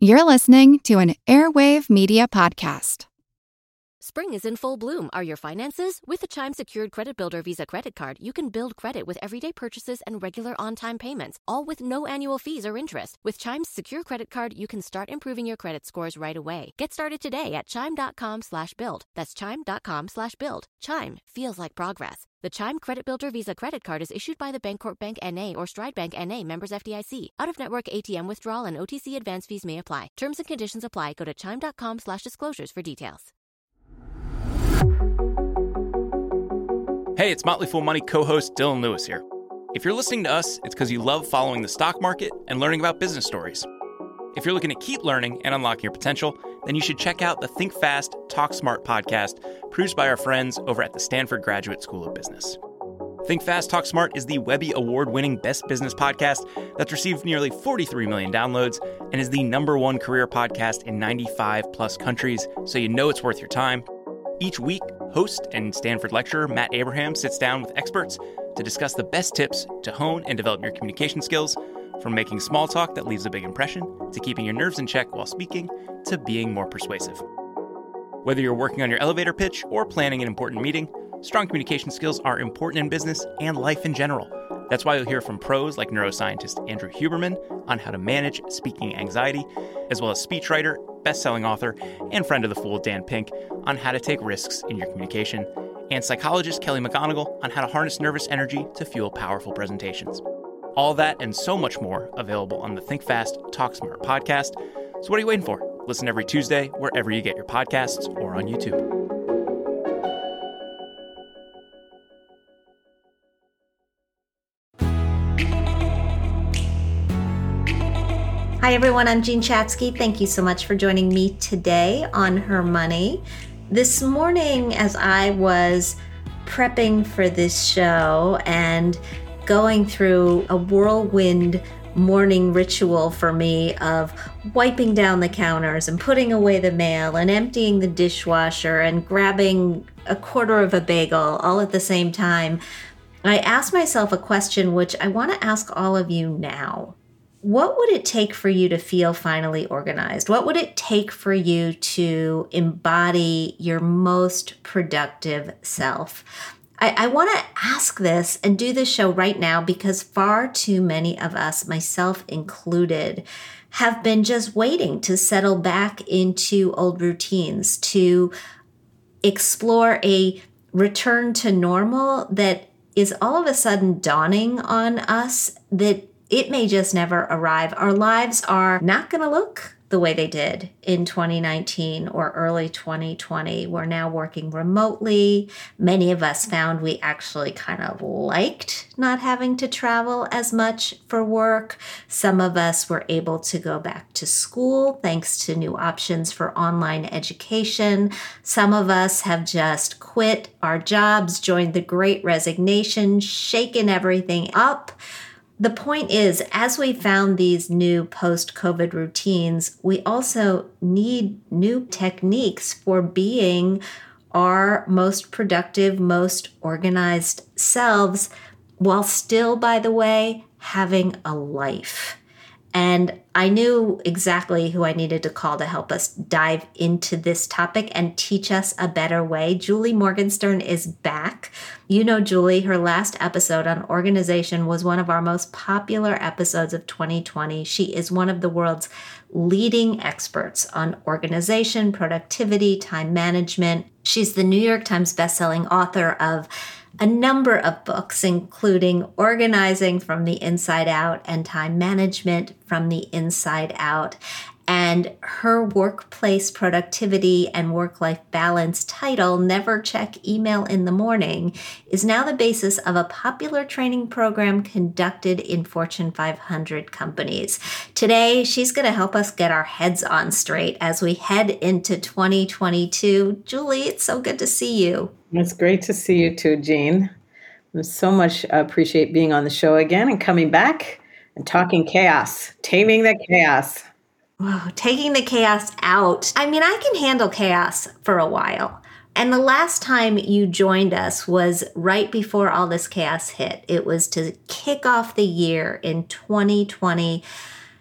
You're listening to an Airwave Media Podcast. Spring is in full bloom. Are your finances? With the Chime Secured Credit Builder Visa Credit Card, you can build credit with everyday purchases and regular on time payments, all with no annual fees or interest. With Chime's Secure Credit Card, you can start improving your credit scores right away. Get started today at chime.com slash build. That's chime.com slash build. Chime feels like progress. The Chime Credit Builder Visa Credit Card is issued by the Bancorp Bank NA or Stride Bank NA members FDIC. Out of network ATM withdrawal and OTC advance fees may apply. Terms and conditions apply. Go to chime.com slash disclosures for details. Hey, it's Motley Fool Money co host Dylan Lewis here. If you're listening to us, it's because you love following the stock market and learning about business stories. If you're looking to keep learning and unlocking your potential, then you should check out the Think Fast, Talk Smart podcast produced by our friends over at the Stanford Graduate School of Business. Think Fast, Talk Smart is the Webby Award winning best business podcast that's received nearly 43 million downloads and is the number one career podcast in 95 plus countries, so you know it's worth your time. Each week, host and Stanford lecturer Matt Abrahams sits down with experts to discuss the best tips to hone and develop your communication skills, from making small talk that leaves a big impression, to keeping your nerves in check while speaking, to being more persuasive. Whether you're working on your elevator pitch or planning an important meeting, strong communication skills are important in business and life in general. That's why you'll hear from pros like neuroscientist Andrew Huberman on how to manage speaking anxiety, as well as speechwriter, best-selling author, and friend of the fool Dan Pink on how to take risks in your communication, and psychologist Kelly McGonigal on how to harness nervous energy to fuel powerful presentations. All that and so much more available on the Think Fast, Talk Smart podcast. So what are you waiting for? Listen every Tuesday wherever you get your podcasts or on YouTube. Hi, everyone. I'm Jean Chatzky. Thank you so much for joining me today on Her Money. This morning, as I was prepping for this show and going through a whirlwind morning ritual for me of wiping down the counters and putting away the mail and emptying the dishwasher and grabbing a quarter of a bagel all at the same time, I asked myself a question which I want to ask all of you now what would it take for you to feel finally organized? What would it take for you to embody your most productive self? I, I want to ask this and do this show right now because far too many of us, myself included, have been just waiting to settle back into old routines, to explore a return to normal that is all of a sudden dawning on us that it may just never arrive. Our lives are not going to look the way they did in 2019 or early 2020. We're now working remotely. Many of us found we actually kind of liked not having to travel as much for work. Some of us were able to go back to school thanks to new options for online education. Some of us have just quit our jobs, joined the great resignation, shaken everything up the point is, as we found these new post COVID routines, we also need new techniques for being our most productive, most organized selves, while still, by the way, having a life. And I knew exactly who I needed to call to help us dive into this topic and teach us a better way. Julie Morgenstern is back. You know, Julie, her last episode on organization was one of our most popular episodes of 2020. She is one of the world's leading experts on organization, productivity, time management. She's the New York Times bestselling author of a number of books, including Organizing from the Inside Out and Time Management from the Inside Out. And her workplace productivity and work life balance title, Never Check Email in the Morning, is now the basis of a popular training program conducted in Fortune 500 companies. Today, she's going to help us get our heads on straight as we head into 2022. Julie, it's so good to see you. It's great to see you too, Jean. I so much appreciate being on the show again and coming back and talking chaos, taming the chaos. Taking the chaos out. I mean, I can handle chaos for a while. And the last time you joined us was right before all this chaos hit. It was to kick off the year in 2020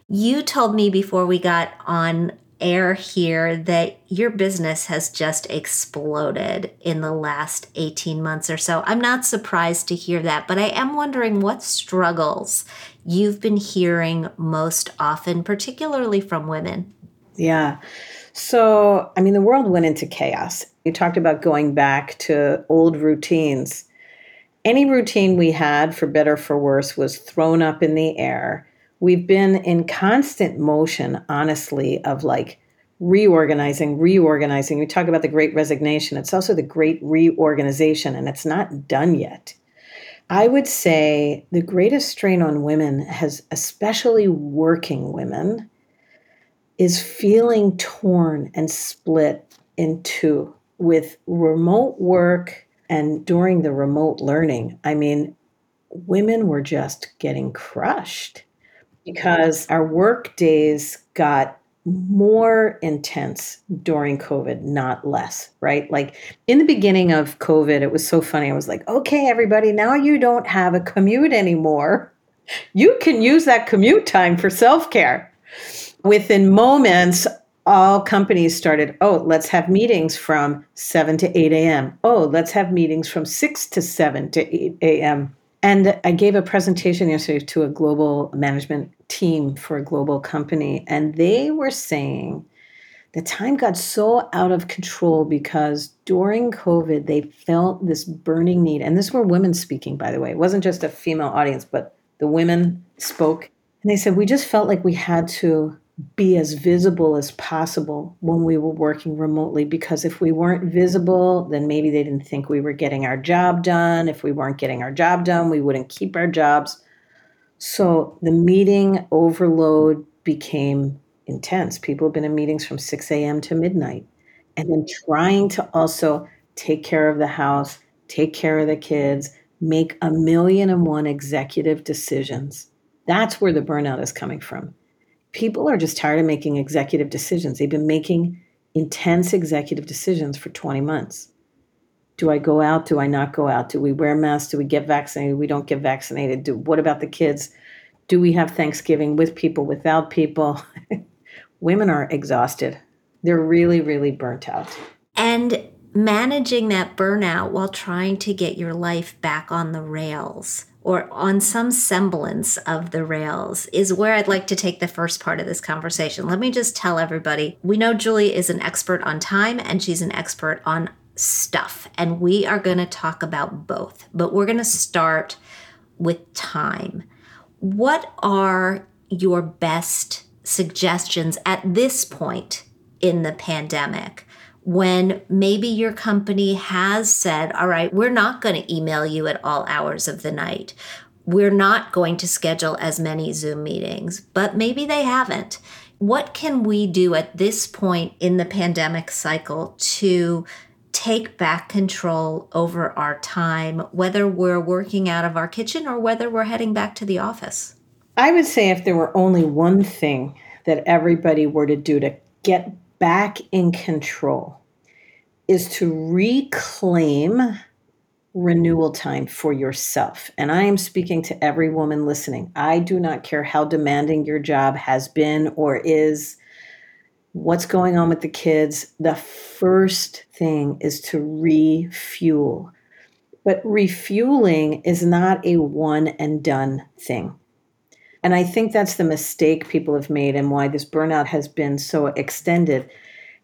You told me before we got on air here that your business has just exploded in the last 18 months or so. I'm not surprised to hear that, but I am wondering what struggles you've been hearing most often, particularly from women. Yeah. So, I mean, the world went into chaos. You talked about going back to old routines. Any routine we had, for better or for worse, was thrown up in the air we've been in constant motion, honestly, of like reorganizing, reorganizing. We talk about the great resignation. It's also the great reorganization, and it's not done yet. I would say the greatest strain on women has, especially working women, is feeling torn and split in two with remote work and during the remote learning. I mean, women were just getting crushed because our work days got more intense during COVID, not less, right? Like in the beginning of COVID, it was so funny. I was like, okay, everybody, now you don't have a commute anymore. You can use that commute time for self care. Within moments, all companies started, oh, let's have meetings from 7 to 8 a.m. Oh, let's have meetings from 6 to 7 to 8 a.m. And I gave a presentation yesterday to a global management team for a global company, and they were saying the time got so out of control because during COVID, they felt this burning need. And this were women speaking, by the way. It wasn't just a female audience, but the women spoke. And they said, We just felt like we had to be as visible as possible when we were working remotely because if we weren't visible, then maybe they didn't think we were getting our job done. If we weren't getting our job done, we wouldn't keep our jobs. So the meeting overload became intense. People have been in meetings from 6 a.m. to midnight. And then trying to also take care of the house, take care of the kids, make a million and one executive decisions. That's where the burnout is coming from people are just tired of making executive decisions. They've been making intense executive decisions for 20 months. Do I go out? Do I not go out? Do we wear masks? Do we get vaccinated? We don't get vaccinated. Do, what about the kids? Do we have Thanksgiving with people, without people? Women are exhausted. They're really, really burnt out. And managing that burnout while trying to get your life back on the rails or on some semblance of the rails is where I'd like to take the first part of this conversation. Let me just tell everybody we know Julie is an expert on time and she's an expert on stuff, and we are going to talk about both, but we're going to start with time. What are your best suggestions at this point in the pandemic? when maybe your company has said, all right, we're not going to email you at all hours of the night. We're not going to schedule as many Zoom meetings, but maybe they haven't. What can we do at this point in the pandemic cycle to take back control over our time, whether we're working out of our kitchen or whether we're heading back to the office? I would say if there were only one thing that everybody were to do to get back in control is to reclaim renewal time for yourself. And I am speaking to every woman listening. I do not care how demanding your job has been or is, what's going on with the kids. The first thing is to refuel. But refueling is not a one and done thing. And I think that's the mistake people have made and why this burnout has been so extended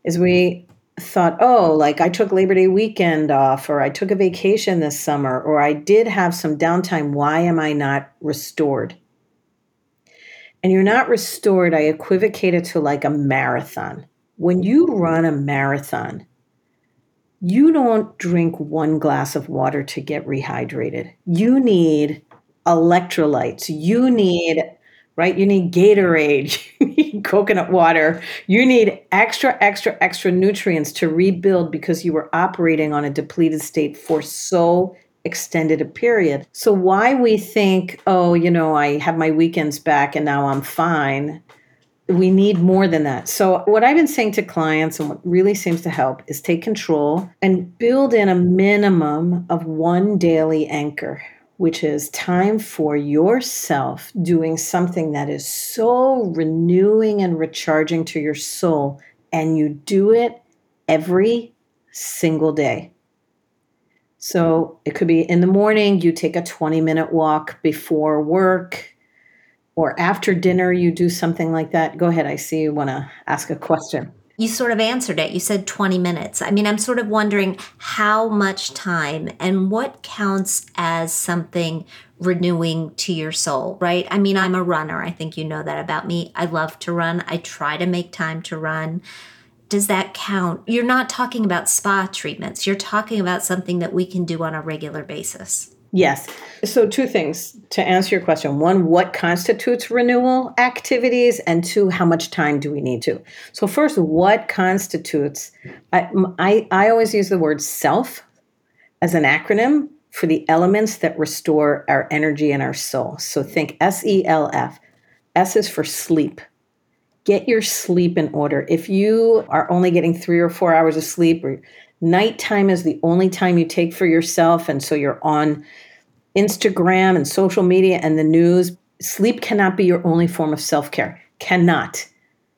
is we thought, oh, like I took Labor Day weekend off or I took a vacation this summer or I did have some downtime. Why am I not restored? And you're not restored, I equivocate it to like a marathon. When you run a marathon, you don't drink one glass of water to get rehydrated. You need electrolytes. You need, right? You need Gatorade, you need coconut water. You need extra, extra, extra nutrients to rebuild because you were operating on a depleted state for so extended a period. So, why we think, oh, you know, I have my weekends back and now I'm fine. We need more than that. So, what I've been saying to clients and what really seems to help is take control and build in a minimum of one daily anchor which is time for yourself doing something that is so renewing and recharging to your soul, and you do it every single day. So it could be in the morning, you take a 20 minute walk before work, or after dinner, you do something like that. Go ahead. I see you want to ask a question. You sort of answered it. You said 20 minutes. I mean, I'm sort of wondering how much time and what counts as something renewing to your soul, right? I mean, I'm a runner. I think you know that about me. I love to run. I try to make time to run. Does that count? You're not talking about spa treatments. You're talking about something that we can do on a regular basis. Yes. So, two things to answer your question. One, what constitutes renewal activities? And two, how much time do we need to? So, first, what constitutes, I, I, I always use the word self as an acronym for the elements that restore our energy and our soul. So, think S E L F. S is for sleep. Get your sleep in order. If you are only getting three or four hours of sleep, or nighttime is the only time you take for yourself, and so you're on Instagram and social media and the news, sleep cannot be your only form of self care. Cannot,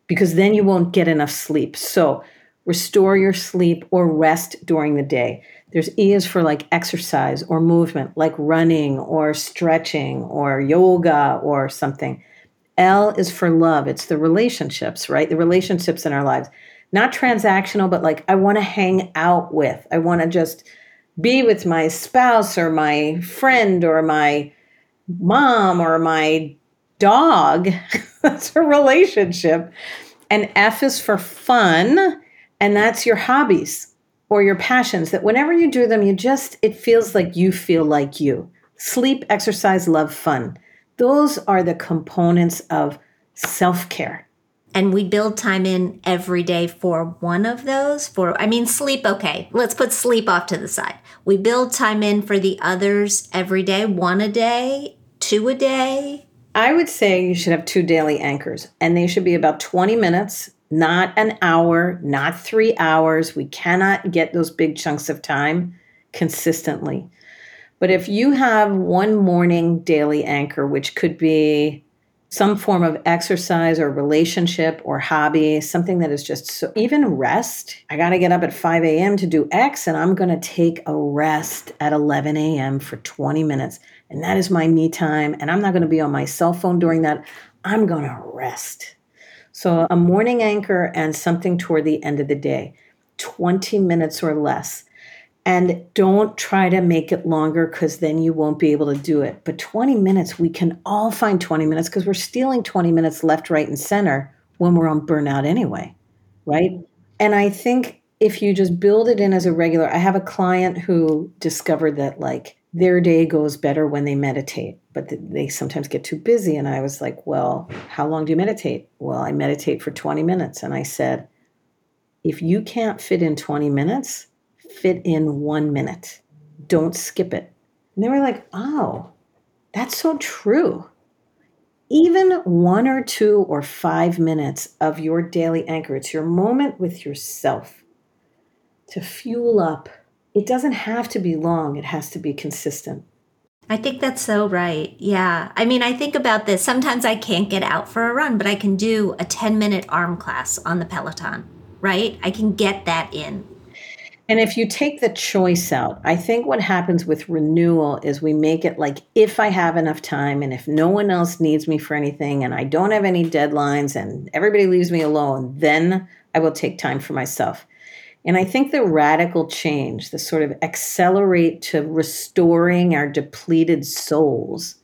because then you won't get enough sleep. So restore your sleep or rest during the day. There's E is for like exercise or movement, like running or stretching or yoga or something. L is for love. It's the relationships, right? The relationships in our lives. Not transactional, but like I want to hang out with. I want to just be with my spouse or my friend or my mom or my dog. that's a relationship. And F is for fun, and that's your hobbies or your passions that whenever you do them, you just, it feels like you feel like you. Sleep, exercise, love, fun. Those are the components of self care and we build time in every day for one of those for i mean sleep okay let's put sleep off to the side. We build time in for the others every day one a day two a day. I would say you should have two daily anchors and they should be about 20 minutes not an hour not three hours. We cannot get those big chunks of time consistently but if you have one morning daily anchor which could be some form of exercise or relationship or hobby, something that is just so, even rest. I got to get up at 5 a.m. to do X, and I'm going to take a rest at 11 a.m. for 20 minutes. And that is my me time. And I'm not going to be on my cell phone during that. I'm going to rest. So, a morning anchor and something toward the end of the day, 20 minutes or less. And don't try to make it longer because then you won't be able to do it. But 20 minutes, we can all find 20 minutes because we're stealing 20 minutes left, right, and center when we're on burnout anyway, right? And I think if you just build it in as a regular, I have a client who discovered that like their day goes better when they meditate, but they sometimes get too busy. And I was like, well, how long do you meditate? Well, I meditate for 20 minutes. And I said, if you can't fit in 20 minutes, fit in one minute. Don't skip it. And they were like, oh, that's so true. Even one or two or five minutes of your daily anchor, it's your moment with yourself to fuel up. It doesn't have to be long, it has to be consistent. I think that's so right. Yeah. I mean, I think about this. Sometimes I can't get out for a run, but I can do a 10 minute arm class on the Peloton, right? I can get that in. And if you take the choice out, I think what happens with renewal is we make it like if I have enough time and if no one else needs me for anything and I don't have any deadlines and everybody leaves me alone, then I will take time for myself. And I think the radical change, the sort of accelerate to restoring our depleted souls,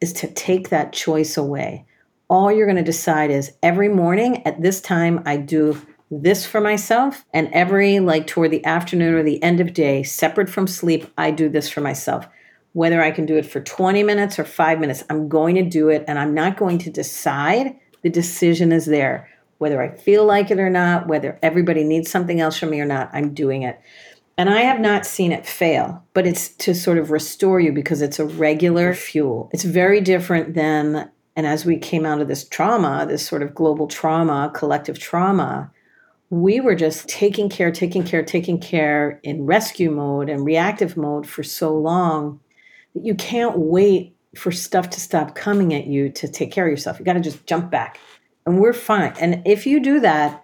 is to take that choice away. All you're going to decide is every morning at this time, I do this for myself and every like toward the afternoon or the end of day separate from sleep i do this for myself. Whether i can do it for 20 minutes or 5 minutes i'm going to do it and i'm not going to decide. The decision is there. Whether i feel like it or not whether everybody needs something else from me or not i'm doing it. And i have not seen it fail but it's to sort of restore you because it's a regular fuel. It's very different than and as we came out of this trauma this sort of global trauma collective trauma we were just taking care, taking care, taking care in rescue mode and reactive mode for so long that you can't wait for stuff to stop coming at you to take care of yourself. You got to just jump back. And we're fine. And if you do that,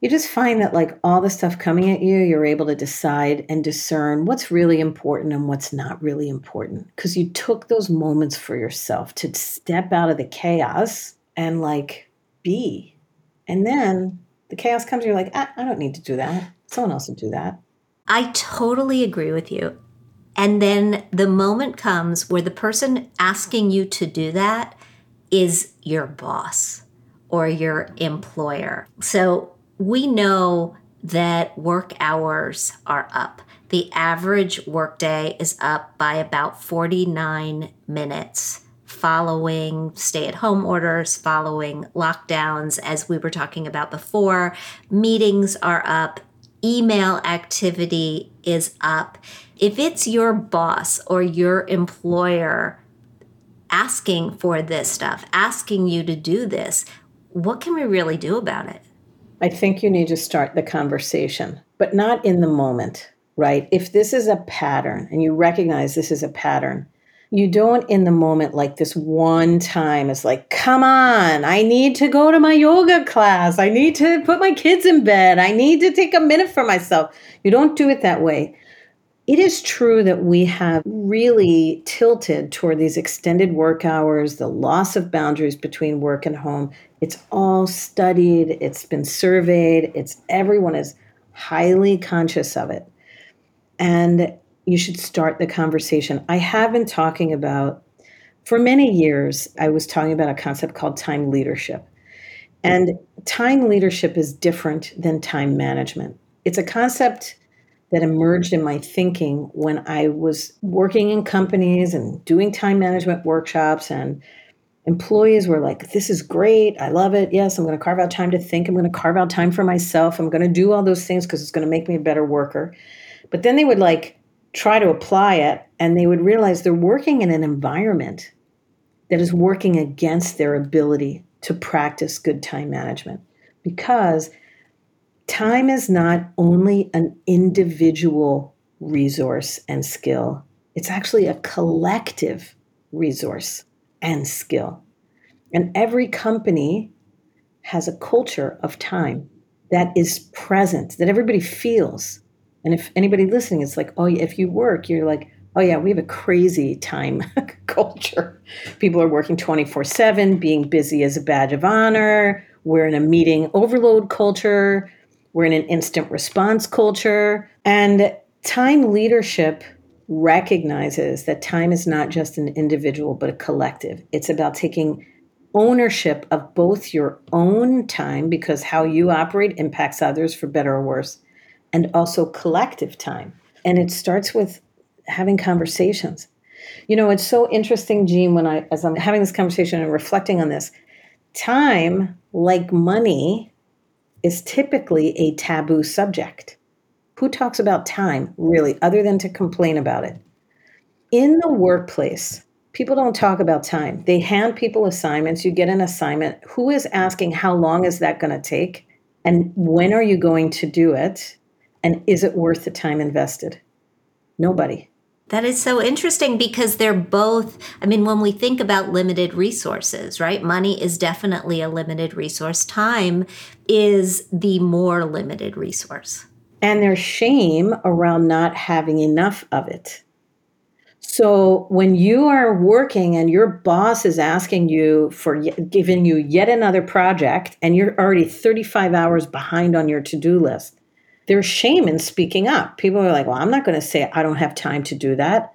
you just find that like all the stuff coming at you, you're able to decide and discern what's really important and what's not really important because you took those moments for yourself to step out of the chaos and like be. And then the chaos comes, you're like, ah, I don't need to do that. Someone else will do that. I totally agree with you. And then the moment comes where the person asking you to do that is your boss or your employer. So we know that work hours are up. The average workday is up by about 49 minutes following stay at home orders, following lockdowns, as we were talking about before. Meetings are up, email activity is up. If it's your boss or your employer asking for this stuff, asking you to do this, what can we really do about it? I think you need to start the conversation, but not in the moment, right? If this is a pattern and you recognize this is a pattern, you don't in the moment like this one time. It's like come on i need to go to my yoga class. I need to put my kids in bed. I need to take a minute for myself. You don't do it that way. It is true that we have really tilted toward these extended work hours the loss of boundaries between work and home. It's all studied. It's been surveyed. It's everyone is highly conscious of it. And you should start the conversation. I have been talking about, for many years, I was talking about a concept called time leadership. And time leadership is different than time management. It's a concept that emerged in my thinking when I was working in companies and doing time management workshops and employees were like this is great i love it yes i'm going to carve out time to think i'm going to carve out time for myself i'm going to do all those things because it's going to make me a better worker but then they would like try to apply it and they would realize they're working in an environment that is working against their ability to practice good time management because time is not only an individual resource and skill, it's actually a collective resource and skill. And every company has a culture of time that is present, that everybody feels. And if anybody listening is like, oh, if you work, you're like, oh, yeah, we have a crazy time culture. People are working 24 7, being busy as a badge of honor. We're in a meeting overload culture. We're in an instant response culture. And time leadership recognizes that time is not just an individual, but a collective. It's about taking ownership of both your own time, because how you operate impacts others for better or worse, and also collective time. And it starts with having conversations. You know, it's so interesting, Jean, when I, as I'm having this conversation and reflecting on this, time, like money, is typically a taboo subject. Who talks about time, really, other than to complain about it? In the workplace, people don't talk about time. They hand people assignments. You get an assignment. Who is asking how long is that going to take? And when are you going to do it? And is it worth the time invested? Nobody. That is so interesting because they're both, I mean, when we think about limited resources, right? Money is definitely a limited resource. Time is the more limited resource. And there's shame around not having enough of it. So when you are working and your boss is asking you for giving you yet another project and you're already 35 hours behind on your to-do list, there's shame in speaking up. People are like, well, I'm not going to say I don't have time to do that.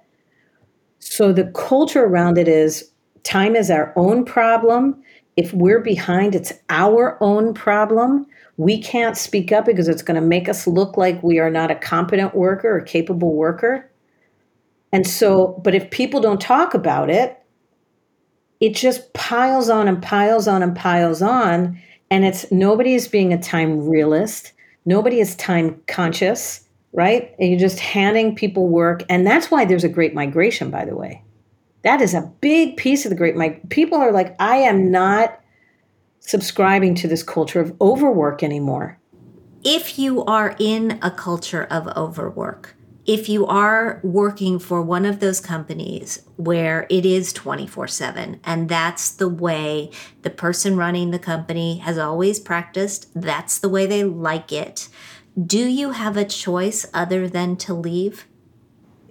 So the culture around it is time is our own problem. If we're behind, it's our own problem. We can't speak up because it's going to make us look like we are not a competent worker or capable worker. And so, but if people don't talk about it, it just piles on and piles on and piles on. And it's nobody is being a time realist. Nobody is time conscious, right? And you're just handing people work. And that's why there's a great migration, by the way. That is a big piece of the great migration. People are like, I am not subscribing to this culture of overwork anymore. If you are in a culture of overwork, if you are working for one of those companies where it is 24 7 and that's the way the person running the company has always practiced, that's the way they like it, do you have a choice other than to leave?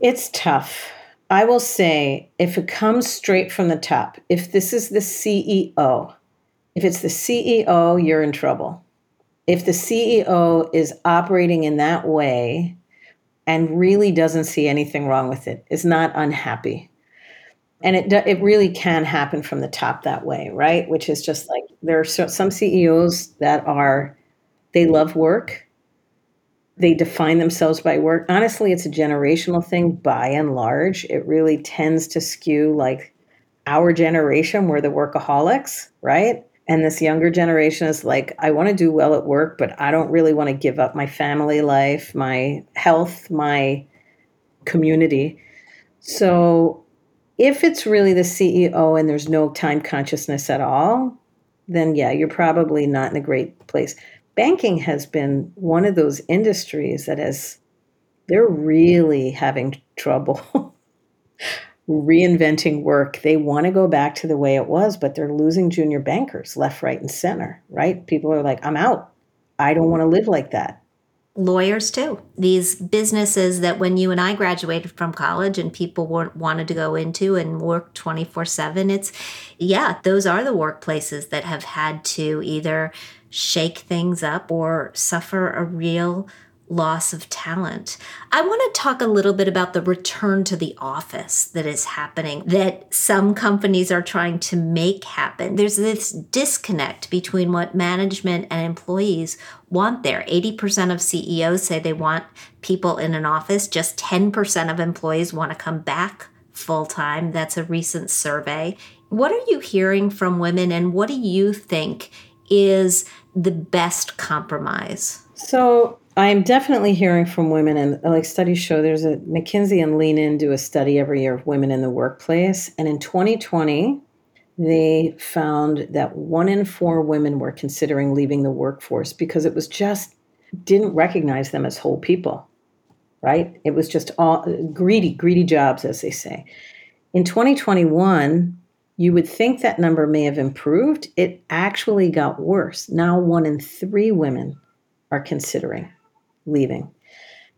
It's tough. I will say, if it comes straight from the top, if this is the CEO, if it's the CEO, you're in trouble. If the CEO is operating in that way, and really doesn't see anything wrong with it, is not unhappy. And it, it really can happen from the top that way, right? Which is just like there are some CEOs that are, they love work. They define themselves by work. Honestly, it's a generational thing by and large. It really tends to skew like our generation, we're the workaholics, right? And this younger generation is like, I want to do well at work, but I don't really want to give up my family life, my health, my community. So if it's really the CEO and there's no time consciousness at all, then yeah, you're probably not in a great place. Banking has been one of those industries that has, they're really having trouble reinventing work. They want to go back to the way it was, but they're losing junior bankers left, right, and center, right? People are like, I'm out. I don't want to live like that. Lawyers, too. These businesses that when you and I graduated from college and people wanted to go into and work 24 7, it's, yeah, those are the workplaces that have had to either shake things up or suffer a real loss of talent. I want to talk a little bit about the return to the office that is happening, that some companies are trying to make happen. There's this disconnect between what management and employees want there. 80% of CEOs say they want people in an office, just 10% of employees want to come back full time. That's a recent survey. What are you hearing from women, and what do you think is the best compromise? So, I'm definitely hearing from women, and like studies show, there's a McKinsey and Lean In do a study every year of women in the workplace. And in 2020, they found that one in four women were considering leaving the workforce because it was just didn't recognize them as whole people, right? It was just all greedy, greedy jobs, as they say. In 2021, you would think that number may have improved. It actually got worse. Now, one in three women are considering leaving.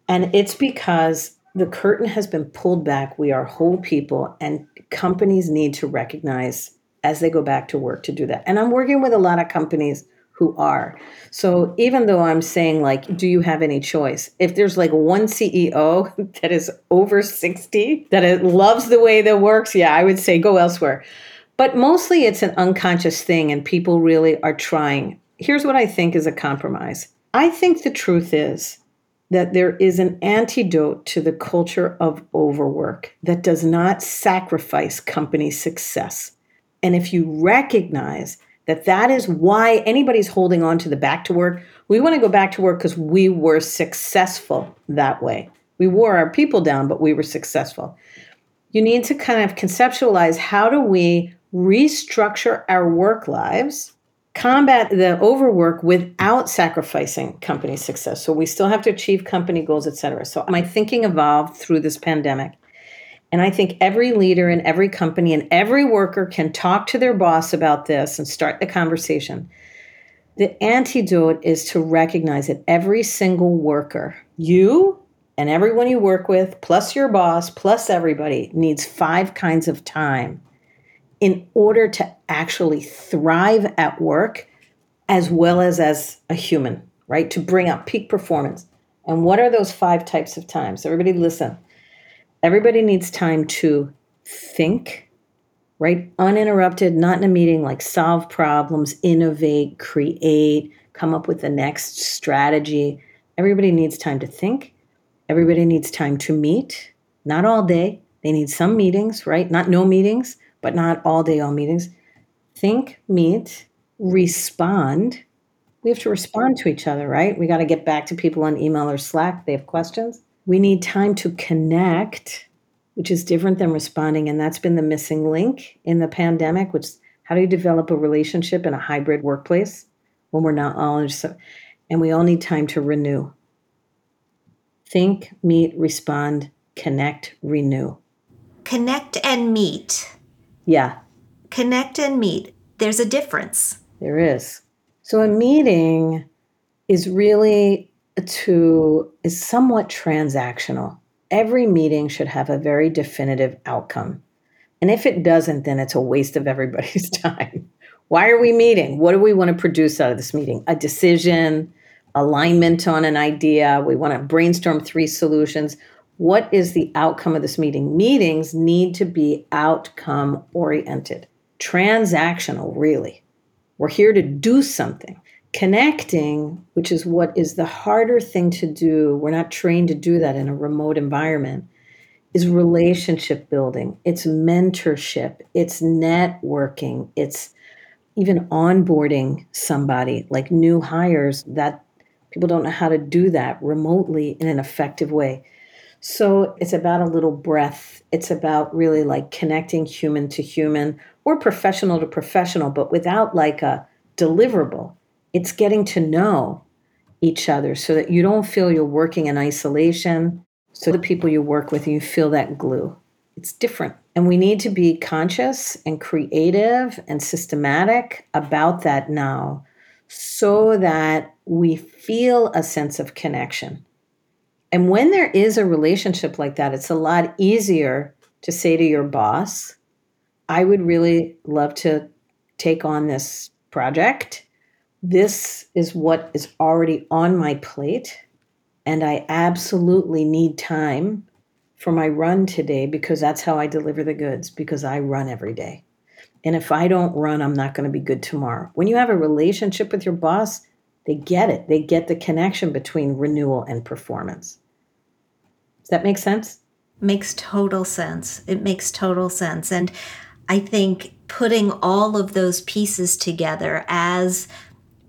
And it's because the curtain has been pulled back. We are whole people, and companies need to recognize as they go back to work to do that. And I'm working with a lot of companies who are. So even though I'm saying, like, do you have any choice? If there's like one CEO that is over 60, that it loves the way that works, yeah, I would say go elsewhere. But mostly it's an unconscious thing, and people really are trying. Here's what I think is a compromise I think the truth is that there is an antidote to the culture of overwork that does not sacrifice company success. And if you recognize that that is why anybody's holding on to the back to work, we want to go back to work because we were successful that way. We wore our people down, but we were successful. You need to kind of conceptualize how do we restructure our work lives combat the overwork without sacrificing company success. So we still have to achieve company goals, et cetera. So my thinking evolved through this pandemic. And I think every leader in every company and every worker can talk to their boss about this and start the conversation. The antidote is to recognize that every single worker, you and everyone you work with, plus your boss, plus everybody, needs five kinds of time in order to actually thrive at work as well as as a human, right? To bring out peak performance. And what are those five types of times? Everybody listen. Everybody needs time to think, right? Uninterrupted, not in a meeting, like solve problems, innovate, create, come up with the next strategy. Everybody needs time to think. Everybody needs time to meet, not all day. They need some meetings, right? Not no meetings but not all day, all meetings. Think, meet, respond. We have to respond to each other, right? We got to get back to people on email or Slack. They have questions. We need time to connect, which is different than responding. And that's been the missing link in the pandemic, which how do you develop a relationship in a hybrid workplace when we're not all and we all need time to renew Think, meet, respond, connect, renew. Connect and meet. Yeah, Connect and meet. There's a difference. there is. So a meeting is really to is somewhat transactional. Every meeting should have a very definitive outcome. And if it doesn't, then it's a waste of everybody's time. Why are we meeting? What do we want to produce out of this meeting? A decision, alignment on an idea. We want to brainstorm three solutions. What is the outcome of this meeting? Meetings need to be outcome oriented, transactional, really. We're here to do something. Connecting, which is what is the harder thing to do, we're not trained to do that in a remote environment, is relationship building, it's mentorship, it's networking, it's even onboarding somebody like new hires that people don't know how to do that remotely in an effective way. So it's about a little breath. It's about really like connecting human to human or professional to professional, but without like a deliverable. It's getting to know each other so that you don't feel you're working in isolation. So the people you work with, you feel that glue. It's different. And we need to be conscious and creative and systematic about that now so that we feel a sense of connection. And when there is a relationship like that, it's a lot easier to say to your boss, I would really love to take on this project. This is what is already on my plate. And I absolutely need time for my run today because that's how I deliver the goods, because I run every day. And if I don't run, I'm not going to be good tomorrow. When you have a relationship with your boss, they get it. They get the connection between renewal and performance. Does that make sense? Makes total sense. It makes total sense. And I think putting all of those pieces together as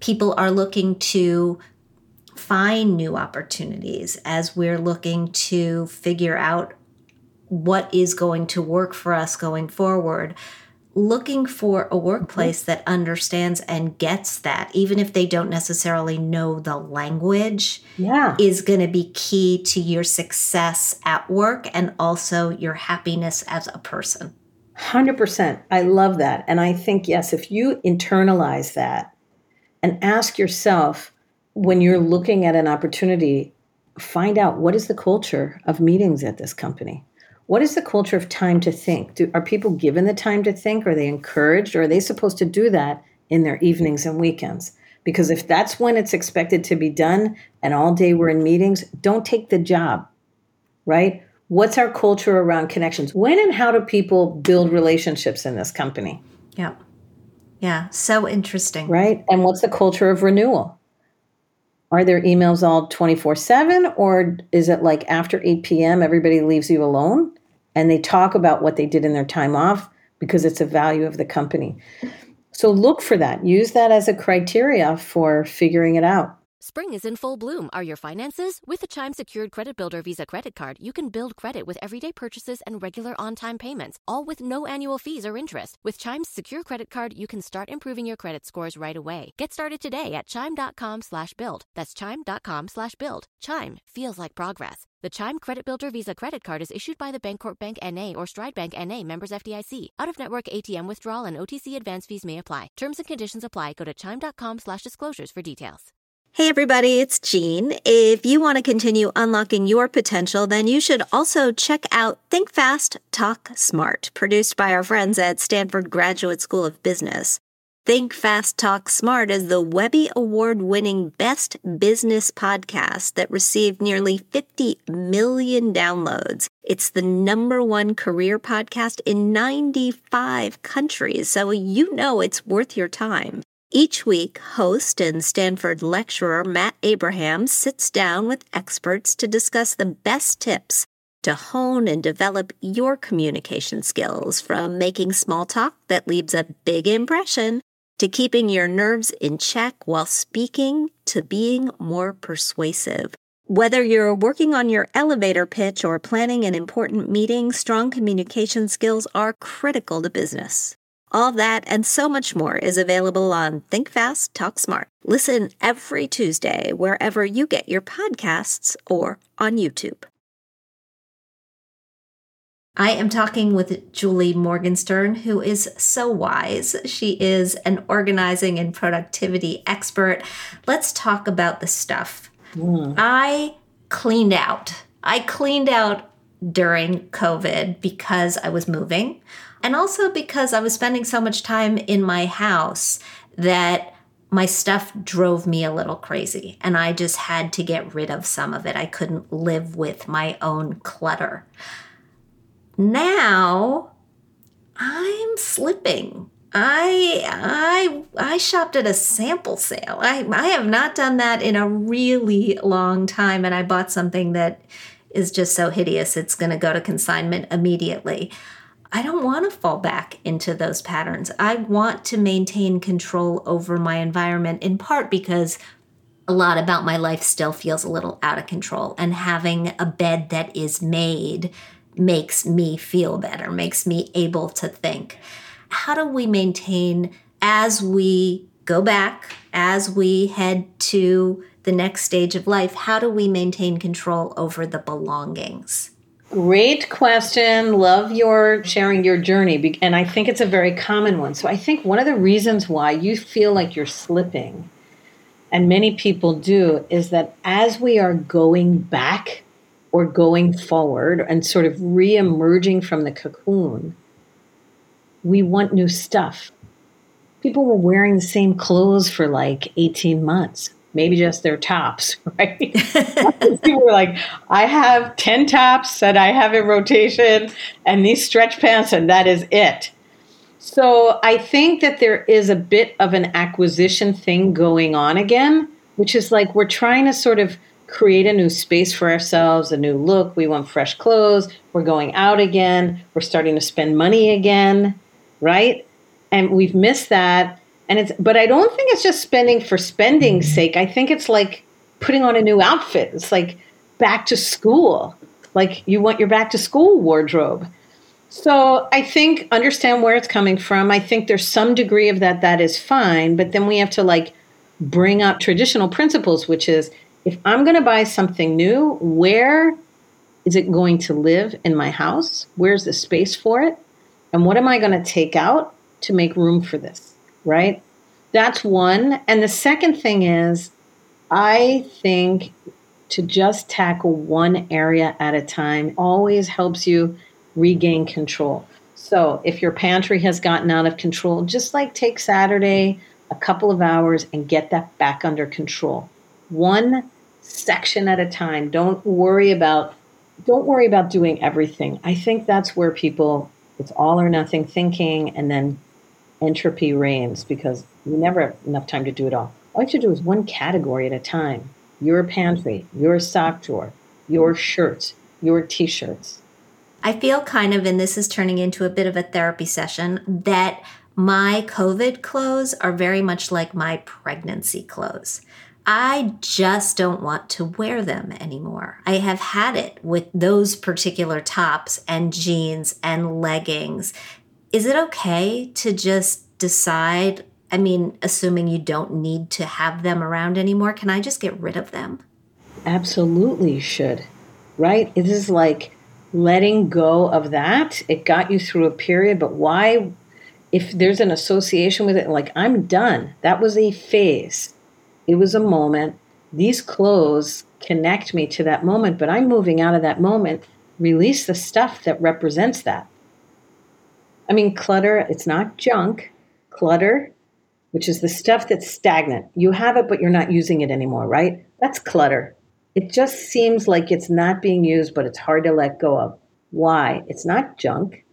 people are looking to find new opportunities, as we're looking to figure out what is going to work for us going forward, looking for a mm-hmm. workplace that understands and gets that, even if they don't necessarily know the language, Yeah. is going to be key to your success at work and also your happiness as a person. 100%. I love that. And I think, yes, if you internalize that and ask yourself when you're looking at an opportunity, find out what is the culture of meetings at this company? What is the culture of time to think? Do, are people given the time to think? Are they encouraged? Or are they supposed to do that in their evenings and weekends? Because if that's when it's expected to be done and all day we're in meetings, don't take the job, right? What's our culture around connections? When and how do people build relationships in this company, Yeah. Yeah. So interesting. right? And what's the culture of renewal? Are there emails all 24 7 or is it like after 8 p.m. everybody leaves you alone and they talk about what they did in their time off because it's a value of the company? So look for that. Use that as a criteria for figuring it out. Spring is in full bloom. Are your finances? With the Chime Secured Credit Builder Visa Credit Card, you can build credit with everyday purchases and regular on time payments, all with no annual fees or interest. With Chime's Secure Credit Card, you can start improving your credit scores right away. Get started today at chime.com slash build. That's chime.com slash build. Chime feels like progress. The Chime Credit Builder Visa Credit Card is issued by the Bancorp Bank NA or Stride Bank NA members FDIC. Out of network ATM withdrawal and OTC advance fees may apply. Terms and conditions apply. Go to chime.com slash disclosures for details. Hey everybody, it's Jean. If you want to continue unlocking your potential, then you should also check out Think Fast, Talk Smart, produced by our friends at Stanford Graduate School of Business. Think Fast, Talk Smart is the Webby Award winning best business podcast that received nearly 50 million downloads. It's the number one career podcast in 95 countries, so you know it's worth your time. Each week, host and Stanford lecturer Matt Abrahams sits down with experts to discuss the best tips to hone and develop your communication skills from making small talk that leaves a big impression to keeping your nerves in check while speaking to being more persuasive. Whether you're working on your elevator pitch or planning an important meeting, strong communication skills are critical to business. All that and so much more is available on Think Fast, Talk Smart. Listen every Tuesday wherever you get your podcasts or on YouTube. I am talking with Julie Morgenstern, who is so wise. She is an organizing and productivity expert. Let's talk about the stuff. Mm. I cleaned out. I cleaned out during COVID because I was moving and also because I was spending so much time in my house that my stuff drove me a little crazy and I just had to get rid of some of it. I couldn't live with my own clutter. Now I'm slipping. I I I shopped at a sample sale. I I have not done that in a really long time and I bought something that is just so hideous it's going to go to consignment immediately. I don't want to fall back into those patterns. I want to maintain control over my environment in part because a lot about my life still feels a little out of control and having a bed that is made makes me feel better, makes me able to think. How do we maintain as we go back, as we head to the next stage of life, how do we maintain control over the belongings? Great question. Love your sharing your journey. And I think it's a very common one. So I think one of the reasons why you feel like you're slipping, and many people do, is that as we are going back or going forward and sort of re emerging from the cocoon, we want new stuff. People were wearing the same clothes for like 18 months, maybe just their tops, right? People were like, I have 10 tops that I have in rotation and these stretch pants, and that is it. So I think that there is a bit of an acquisition thing going on again, which is like we're trying to sort of create a new space for ourselves, a new look. We want fresh clothes. We're going out again. We're starting to spend money again, right? And we've missed that. And it's, but I don't think it's just spending for spending's sake. I think it's like putting on a new outfit. It's like back to school. Like you want your back to school wardrobe. So I think understand where it's coming from. I think there's some degree of that that is fine, but then we have to like bring up traditional principles, which is if I'm going to buy something new, where is it going to live in my house? Where's the space for it? And what am I going to take out to make room for this? Right? That's one. And the second thing is, I think to just tackle one area at a time always helps you regain control. So if your pantry has gotten out of control, just like take Saturday, a couple of hours, and get that back under control. One section at a time. Don't worry about don't worry about doing everything. I think that's where people it's all or nothing thinking and then entropy reigns because you never have enough time to do it all. All you to do is one category at a time. Your pantry, your sock drawer, your shirts, your t-shirts. I feel kind of, and this is turning into a bit of a therapy session, that my COVID clothes are very much like my pregnancy clothes. I just don't want to wear them anymore. I have had it with those particular tops and jeans and leggings. Is it okay to just decide? I mean, assuming you don't need to have them around anymore, can I just get rid of them? Absolutely, you should. Right? It is like letting go of that. It got you through a period, but why? If there's an association with it, like, I'm done. That was a phase it was a moment. These clothes connect me to that moment, but I'm moving out of that moment. Release the stuff that represents that. I mean, clutter, it's not junk. Clutter, which is the stuff that's stagnant. You have it, but you're not using it anymore, right? That's clutter. It just seems like it's not being used, but it's hard to let go of. Why? It's not junk.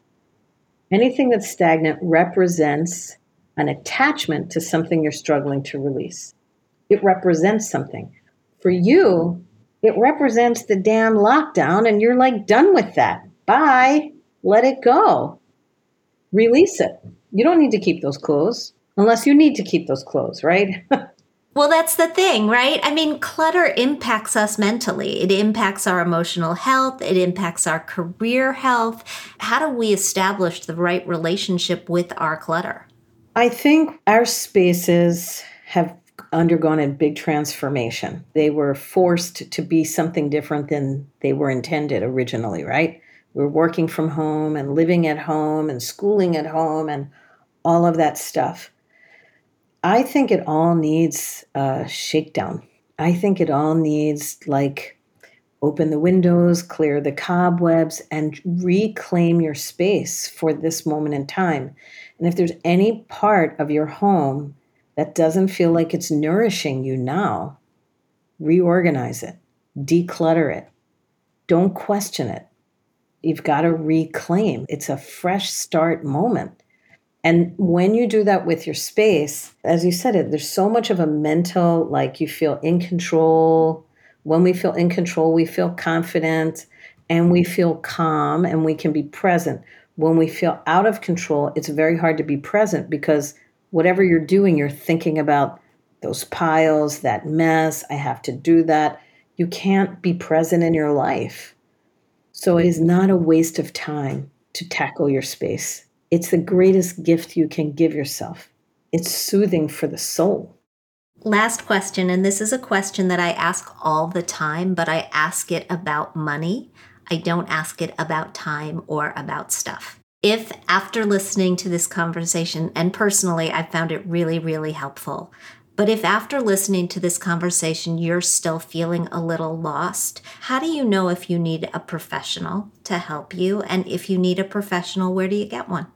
Anything that's stagnant represents an attachment to something you're struggling to release it represents something. For you, it represents the damn lockdown, and you're like done with that. Bye. Let it go. Release it. You don't need to keep those clothes unless you need to keep those clothes, right? Well, that's the thing, right? I mean, clutter impacts us mentally. It impacts our emotional health. It impacts our career health. How do we establish the right relationship with our clutter? I think our spaces have undergone a big transformation. They were forced to be something different than they were intended originally, right? We're working from home and living at home and schooling at home and all of that stuff. I think it all needs a shakedown. I think it all needs like open the windows, clear the cobwebs, and reclaim your space for this moment in time. And if there's any part of your home that doesn't feel like it's nourishing you now, reorganize it, declutter it. Don't question it. You've got to reclaim. It's a fresh start moment. And when you do that with your space, as you said it, there's so much of a mental, like you feel in control. When we feel in control, we feel confident and we feel calm and we can be present. When we feel out of control, it's very hard to be present because whatever you're doing, you're thinking about those piles, that mess. I have to do that. You can't be present in your life. So it is not a waste of time to tackle your space. It's the greatest gift you can give yourself. It's soothing for the soul. Last question, and this is a question that I ask all the time, but I ask it about money. I don't ask it about time or about stuff. If after listening to this conversation, and personally, I found it really, really helpful, but if after listening to this conversation you're still feeling a little lost, how do you know if you need a professional to help you? And if you need a professional, where do you get one?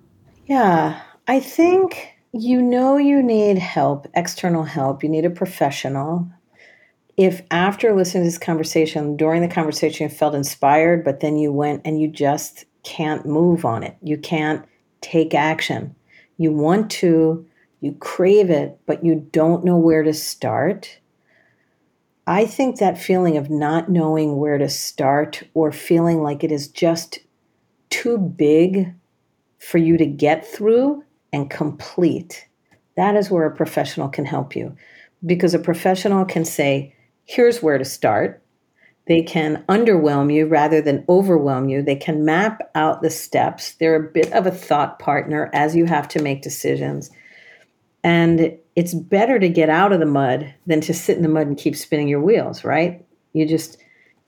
Yeah, I think you know you need help, external help. You need a professional. If after listening to this conversation, during the conversation, you felt inspired, but then you went and you just can't move on it, you can't take action. You want to, you crave it, but you don't know where to start. I think that feeling of not knowing where to start or feeling like it is just too big for you to get through and complete. That is where a professional can help you because a professional can say, here's where to start. They can underwhelm you rather than overwhelm you. They can map out the steps. They're a bit of a thought partner as you have to make decisions. And it's better to get out of the mud than to sit in the mud and keep spinning your wheels, right? You just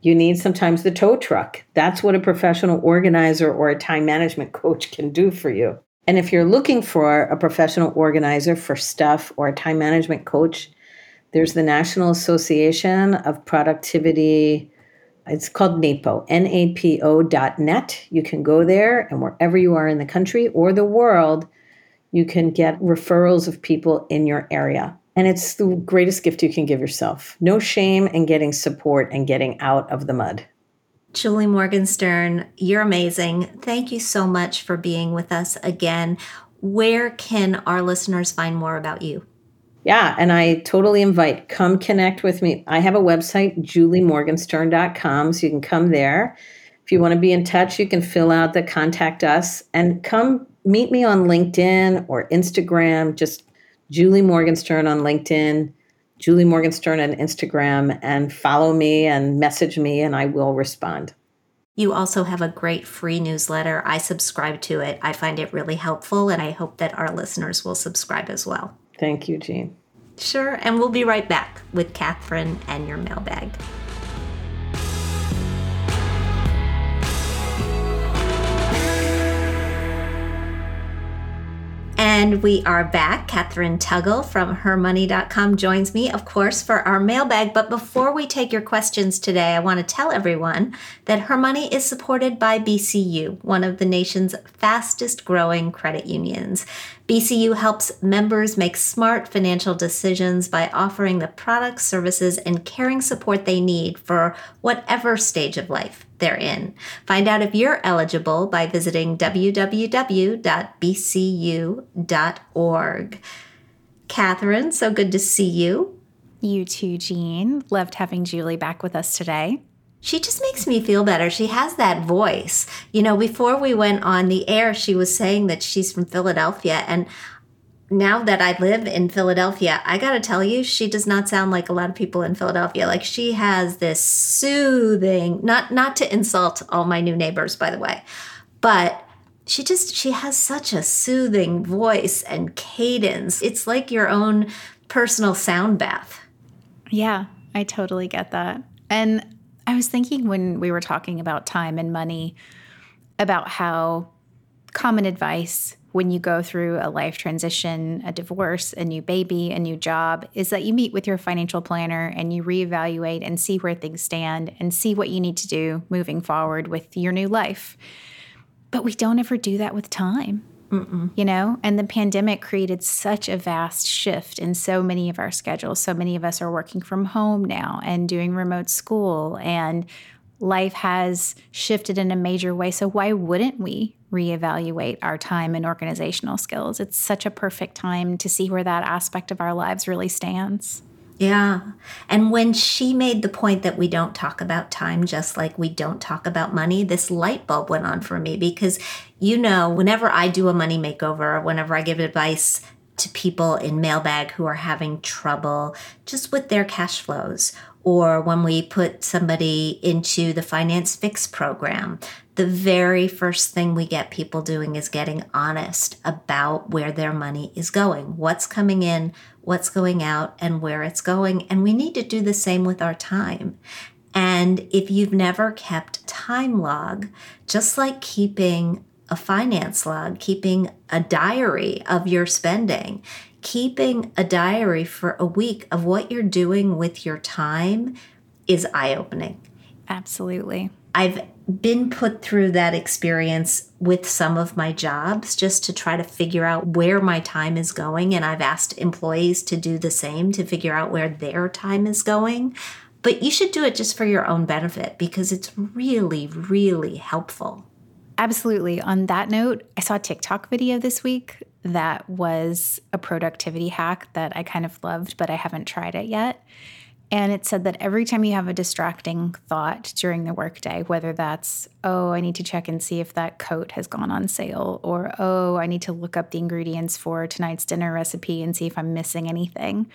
you need sometimes the tow truck. That's what a professional organizer or a time management coach can do for you. And if you're looking for a professional organizer for stuff or a time management coach, there's the National Association of Productivity. It's called NAPO, N-A-P-O dot net. You can go there and wherever you are in the country or the world, you can get referrals of people in your area. And it's the greatest gift you can give yourself. No shame in getting support and getting out of the mud. Julie Morgenstern, you're amazing. Thank you so much for being with us again. Where can our listeners find more about you? Yeah, and I totally invite come connect with me. I have a website juliemorgenstern.com so you can come there. If you want to be in touch, you can fill out the contact us and come meet me on LinkedIn or Instagram. Just Julie Morgenstern on LinkedIn, Julie Morgenstern on Instagram, and follow me and message me, and I will respond. You also have a great free newsletter. I subscribe to it. I find it really helpful, and I hope that our listeners will subscribe as well. Thank you, Jean. Sure, and we'll be right back with Catherine and your mailbag. And we are back. Catherine Tuggle from hermoney.com joins me, of course, for our mailbag. But before we take your questions today, I want to tell everyone that Her Money is supported by BCU, one of the nation's fastest growing credit unions. BCU helps members make smart financial decisions by offering the products, services, and caring support they need for whatever stage of life they're in. Find out if you're eligible by visiting www.bcu.org. Catherine, so good to see you. You too, Jean. Loved having Julie back with us today she just makes me feel better. She has that voice. You know, before we went on the air, she was saying that she's from Philadelphia. And now that I live in Philadelphia, I got to tell you, she does not sound like a lot of people in Philadelphia. Like she has this soothing, not not to insult all my new neighbors by the way, but she just she has such a soothing voice and cadence. It's like your own personal sound bath. Yeah, I totally get that. And I was thinking when we were talking about time and money about how common advice when you go through a life transition, a divorce, a new baby, a new job, is that you meet with your financial planner and you reevaluate and see where things stand and see what you need to do moving forward with your new life. But we don't ever do that with time. Mm-mm. You know, and the pandemic created such a vast shift in so many of our schedules. So many of us are working from home now and doing remote school, and life has shifted in a major way. So, why wouldn't we reevaluate our time and organizational skills? It's such a perfect time to see where that aspect of our lives really stands. Yeah. And when she made the point that we don't talk about time just like we don't talk about money, this light bulb went on for me because, you know, whenever I do a money makeover, whenever I give advice to people in mailbag who are having trouble just with their cash flows, or when we put somebody into the Finance Fix program, the very first thing we get people doing is getting honest about where their money is going, what's coming in, what's going out, and where it's going. And we need to do the same with our time. And if you've never kept time log, just like keeping a finance log, keeping a diary of your spending, keeping a diary for a week of what you're doing with your time is eye opening. Absolutely. I've been put through that experience with some of my jobs just to try to figure out where my time is going. And I've asked employees to do the same to figure out where their time is going. But you should do it just for your own benefit because it's really, really helpful. Absolutely. On that note, I saw a TikTok video this week that was a productivity hack that I kind of loved, but I haven't tried it yet. And it said that every time you have a distracting thought during the workday, whether that's, oh, I need to check and see if that coat has gone on sale, or oh, I need to look up the ingredients for tonight's dinner recipe and see if I'm missing anything,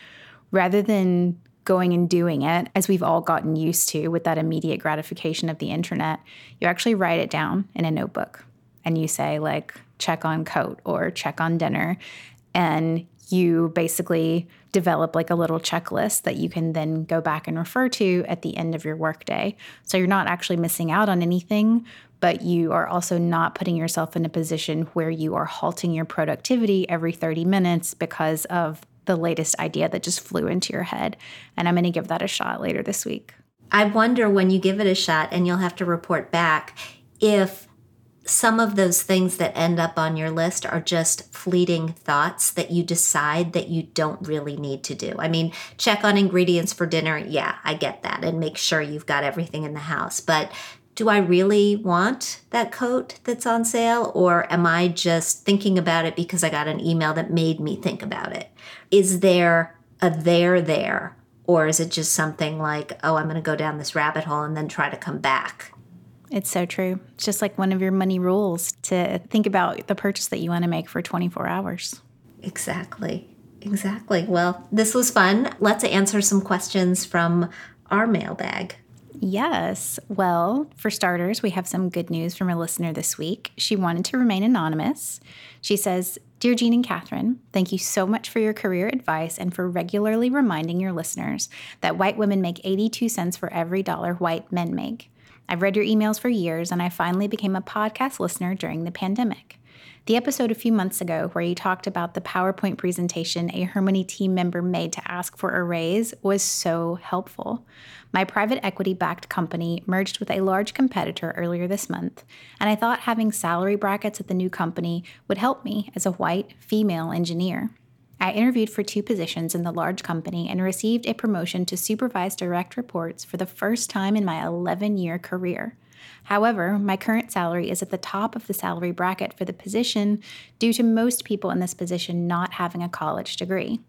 rather than going and doing it, as we've all gotten used to with that immediate gratification of the internet, you actually write it down in a notebook and you say, like, check on coat or check on dinner. And you basically develop like a little checklist that you can then go back and refer to at the end of your workday. So you're not actually missing out on anything, but you are also not putting yourself in a position where you are halting your productivity every 30 minutes because of the latest idea that just flew into your head. And I'm going to give that a shot later this week. I wonder when you give it a shot and you'll have to report back if some of those things that end up on your list are just fleeting thoughts that you decide that you don't really need to do. I mean, check on ingredients for dinner. Yeah, I get that. And make sure you've got everything in the house. But do I really want that coat that's on sale? Or am I just thinking about it because I got an email that made me think about it? Is there a there there? Or is it just something like, oh, I'm going to go down this rabbit hole and then try to come back? It's so true. It's just like one of your money rules to think about the purchase that you want to make for 24 hours. Exactly. Exactly. Well, this was fun. Let's answer some questions from our mailbag. Yes. Well, for starters, we have some good news from a listener this week. She wanted to remain anonymous. She says, Dear Jean and Catherine, thank you so much for your career advice and for regularly reminding your listeners that white women make 82 cents for every dollar white men make. I've read your emails for years, and I finally became a podcast listener during the pandemic. The episode a few months ago, where you talked about the PowerPoint presentation a Her Money team member made to ask for a raise, was so helpful. My private equity backed company merged with a large competitor earlier this month, and I thought having salary brackets at the new company would help me as a white female engineer. I interviewed for two positions in the large company and received a promotion to supervise direct reports for the first time in my 11 year career. However, my current salary is at the top of the salary bracket for the position due to most people in this position not having a college degree.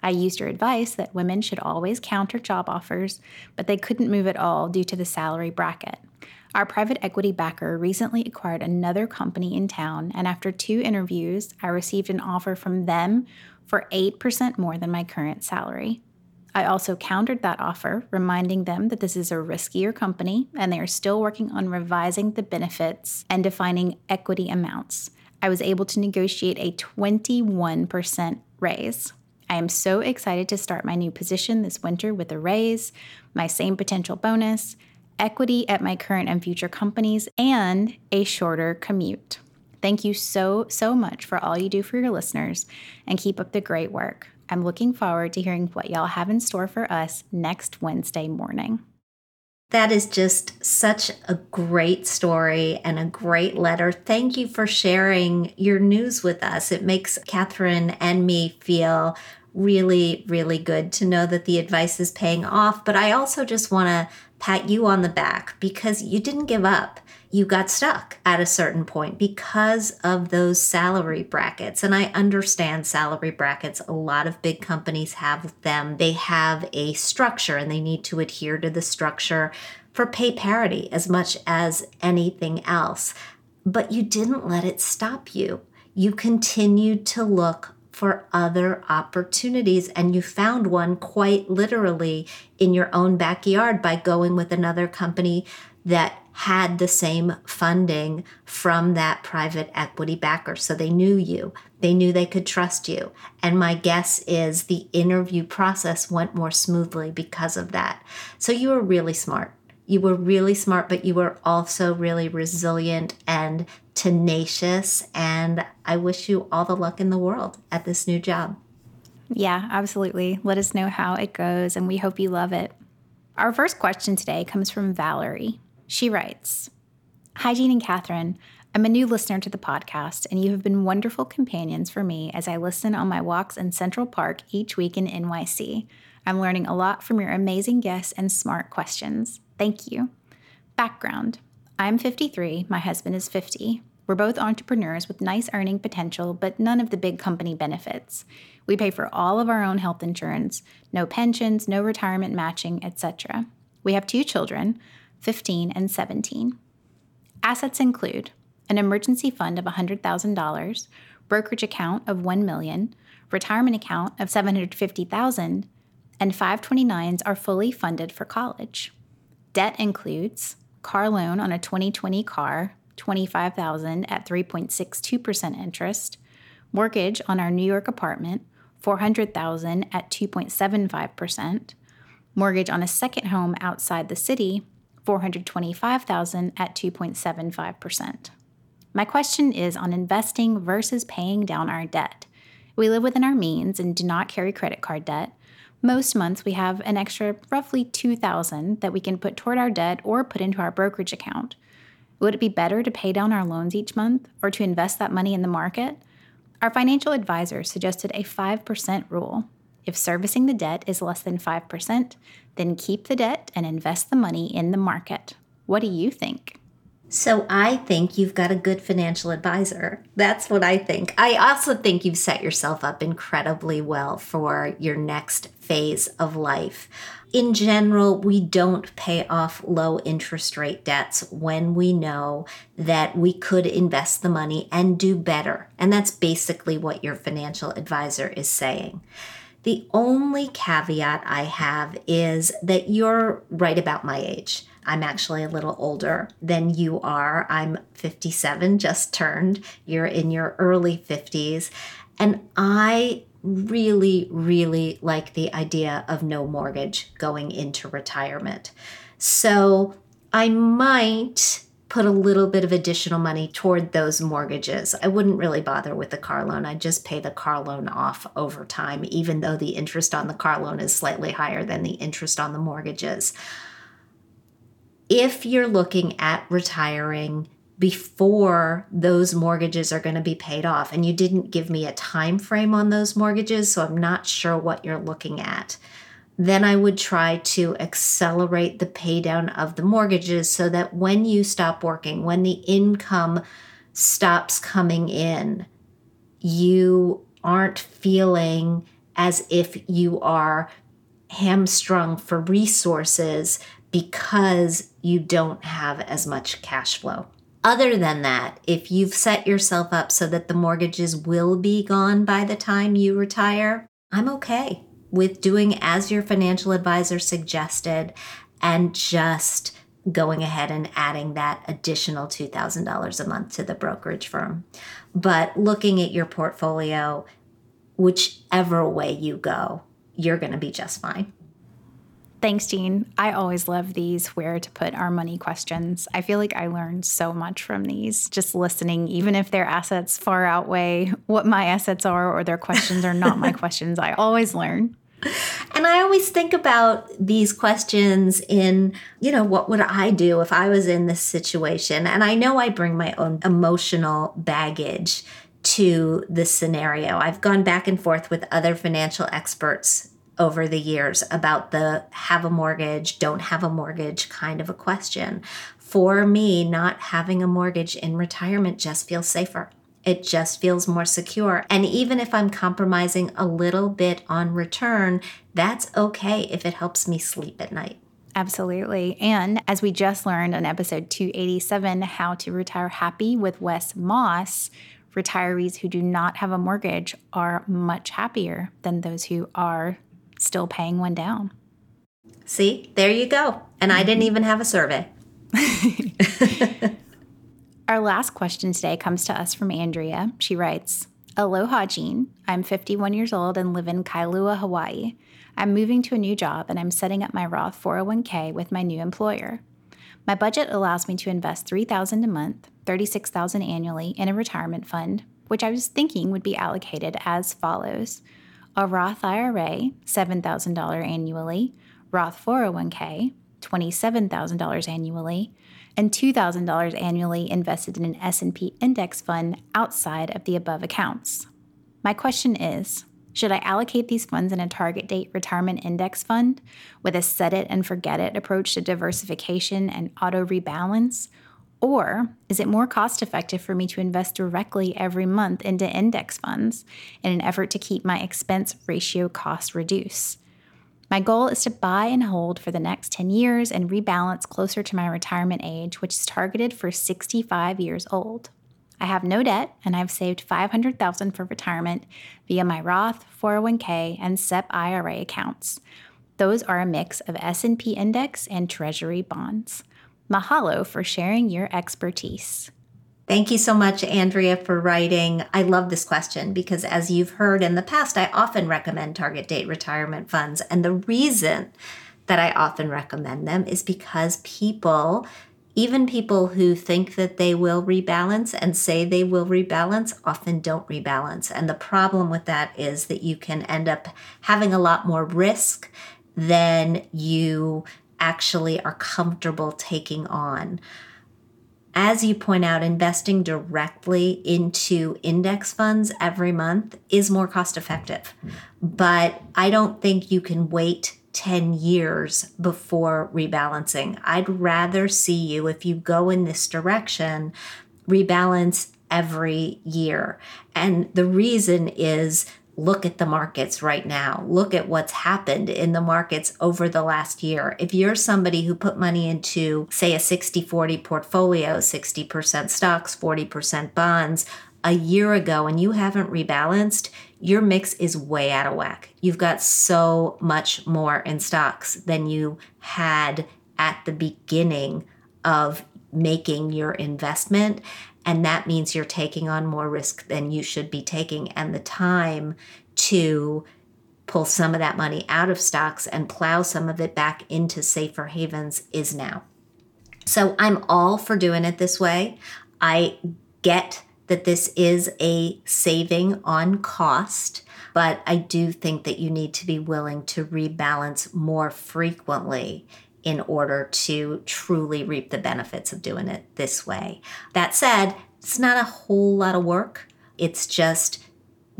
I used your advice that women should always counter job offers, but they couldn't move at all due to the salary bracket. Our private equity backer recently acquired another company in town, and after two interviews, I received an offer from them for 8% more than my current salary. I also countered that offer, reminding them that this is a riskier company and they are still working on revising the benefits and defining equity amounts. I was able to negotiate a 21% raise. I am so excited to start my new position this winter with a raise, my same potential bonus, equity at my current and future companies, and a shorter commute. Thank you so, so much for all you do for your listeners and keep up the great work. I'm looking forward to hearing what y'all have in store for us next Wednesday morning. That is just such a great story and a great letter. Thank you for sharing your news with us. It makes Catherine and me feel really, really good to know that the advice is paying off. But I also just want to pat you on the back because you didn't give up. You got stuck at a certain point because of those salary brackets. And I understand salary brackets. A lot of big companies have them. They have a structure and they need to adhere to the structure for pay parity as much as anything else. But you didn't let it stop you. You continued to look for other opportunities. And you found one quite literally in your own backyard by going with another company that had the same funding from that private equity backer. So they knew you, they knew they could trust you. And my guess is the interview process went more smoothly because of that. So you were really smart. You were really smart, but you were also really resilient and tenacious. And I wish you all the luck in the world at this new job. Yeah, absolutely. Let us know how it goes, and we hope you love it. Our first question today comes from Valerie. She writes Hi, Jean and Catherine. I'm a new listener to the podcast, and you have been wonderful companions for me as I listen on my walks in Central Park each week in NYC. I'm learning a lot from your amazing guests and smart questions. Thank you. Background I'm 53, my husband is 50. We're both entrepreneurs with nice earning potential, but none of the big company benefits. We pay for all of our own health insurance, no pensions, no retirement matching, etc. We have two children, 15 and 17. Assets include an emergency fund of $100,000, brokerage account of 1 million, retirement account of 750,000, and 529s are fully funded for college. Debt includes car loan on a 2020 car, 25,000 at 3.62% interest, mortgage on our New York apartment, 400,000 at 2.75%, mortgage on a second home outside the city, 425,000 at 2.75%. My question is on investing versus paying down our debt. We live within our means and do not carry credit card debt, most months we have an extra roughly 2000 that we can put toward our debt or put into our brokerage account. Would it be better to pay down our loans each month or to invest that money in the market? Our financial advisor suggested a 5% rule. If servicing the debt is less than 5%, then keep the debt and invest the money in the market. What do you think? So I think you've got a good financial advisor. That's what I think. I also think you've set yourself up incredibly well for your next phase of life. In general, we don't pay off low interest rate debts when we know that we could invest the money and do better. And that's basically what your financial advisor is saying. The only caveat I have is that you're right about my age. I'm actually a little older than you are. I'm 57, just turned. You're in your early 50s. And I really, really like the idea of no mortgage going into retirement. So I might put a little bit of additional money toward those mortgages. I wouldn't really bother with the car loan. I'd just pay the car loan off over time, even though the interest on the car loan is slightly higher than the interest on the mortgages if you're looking at retiring before those mortgages are going to be paid off and you didn't give me a time frame on those mortgages so i'm not sure what you're looking at then i would try to accelerate the pay down of the mortgages so that when you stop working when the income stops coming in you aren't feeling as if you are hamstrung for resources because you don't have as much cash flow. Other than that, if you've set yourself up so that the mortgages will be gone by the time you retire, I'm okay with doing as your financial advisor suggested and just going ahead and adding that additional $2,000 a month to the brokerage firm. But looking at your portfolio, whichever way you go, you're going to be just fine. Thanks, Jean. I always love these where to put our money questions. I feel like I learned so much from these just listening, even if their assets far outweigh what my assets are or their questions are not my questions. I always learn. And I always think about these questions in, you know, what would I do if I was in this situation? And I know I bring my own emotional baggage to this scenario. I've gone back and forth with other financial experts over the years about the have a mortgage, don't have a mortgage kind of a question. For me, not having a mortgage in retirement just feels safer. It just feels more secure. And even if I'm compromising a little bit on return, that's okay if it helps me sleep at night. Absolutely. And as we just learned on episode 287, How to Retire Happy with Wes Moss, retirees who do not have a mortgage are much happier than those who are still paying one down. See, there you go. And I didn't even have a survey. Our last question today comes to us from Andrea. She writes Aloha, Jean. I'm 51 years old and live in Kailua, Hawaii. I'm moving to a new job and I'm setting up my Roth 401k with my new employer. My budget allows me to invest $3,000 a month, $36,000 annually in a retirement fund, which I was thinking would be allocated as follows: a Roth IRA, $7,000 annually, Roth 401k, $27,000 annually, and $2,000 annually invested in an S&P index fund outside of the above accounts. My question is, should I allocate these funds in a target date retirement index fund with a set it and forget it approach to diversification and auto rebalance? Or is it more cost effective for me to invest directly every month into index funds in an effort to keep my expense ratio cost reduced? My goal is to buy and hold for the next 10 years and rebalance closer to my retirement age, which is targeted for 65 years old. I have no debt and I've saved 500,000 for retirement via my Roth, 401k, and SEP IRA accounts. Those are a mix of S&P index and treasury bonds. Mahalo for sharing your expertise. Thank you so much, Andrea, for writing. I love this question because, as you've heard in the past, I often recommend target date retirement funds. And the reason that I often recommend them is because people, even people who think that they will rebalance and say they will rebalance, often don't rebalance. And the problem with that is that you can end up having a lot more risk than you actually are comfortable taking on as you point out, investing directly into index funds every month is more cost effective. But I don't think you can wait 10 years before rebalancing. I'd rather see you, if you go in this direction, rebalance every year. And the reason is look at the markets right now. Look at what's happened in the markets over the last year. If you're somebody who put money into, say, a 60 40 portfolio, 60% stocks, 40% bonds, a year ago and you haven't rebalanced, your mix is way out of whack. You've got so much more in stocks than you had at the beginning of making your investment. And that means you're taking on more risk than you should be taking. And the time to pull some of that money out of stocks and plow some of it back into safer havens is now. So I'm all for doing it this way. I get that this is a saving on cost, but I do think that you need to be willing to rebalance more frequently in order to truly reap the benefits of doing it this way. That said, it's not a whole lot of work. It's just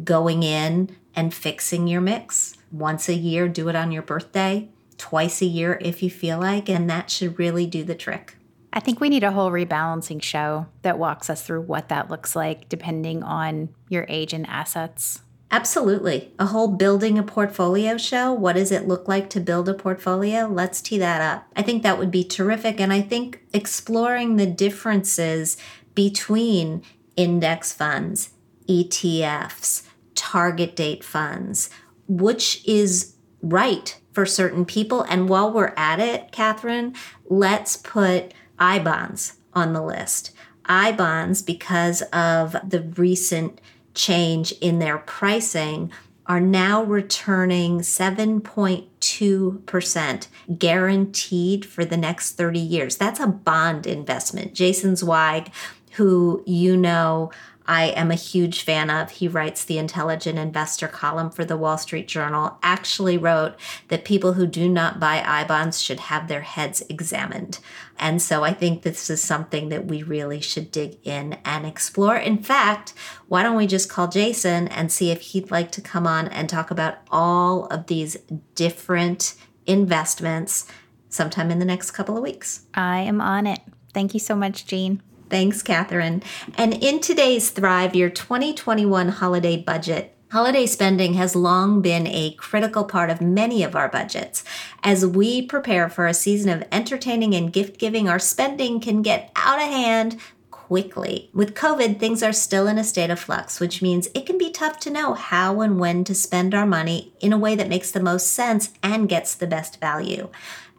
going in and fixing your mix. Once a year, do it on your birthday, twice a year if you feel like, and that should really do the trick. I think we need a whole rebalancing show that walks us through what that looks like depending on your age and assets. Absolutely. A whole building a portfolio show. What does it look like to build a portfolio? Let's tee that up. I think that would be terrific. And I think exploring the differences between index funds, ETFs, target date funds, which is right for certain people. And while we're at it, Catherine, let's put I bonds on the list. I bonds, because of the recent change in their pricing are now returning 7.2% guaranteed for the next 30 years. That's a bond investment. Jason Zweig, who you know I am a huge fan of. He writes the Intelligent Investor column for the Wall Street Journal, actually wrote that people who do not buy I bonds should have their heads examined. And so I think this is something that we really should dig in and explore. In fact, why don't we just call Jason and see if he'd like to come on and talk about all of these different investments sometime in the next couple of weeks? I am on it. Thank you so much, Jean. Thanks, Catherine. And in today's Thrive Your 2021 holiday budget, Holiday spending has long been a critical part of many of our budgets. As we prepare for a season of entertaining and gift giving, our spending can get out of hand quickly. With COVID, things are still in a state of flux, which means it can be tough to know how and when to spend our money in a way that makes the most sense and gets the best value.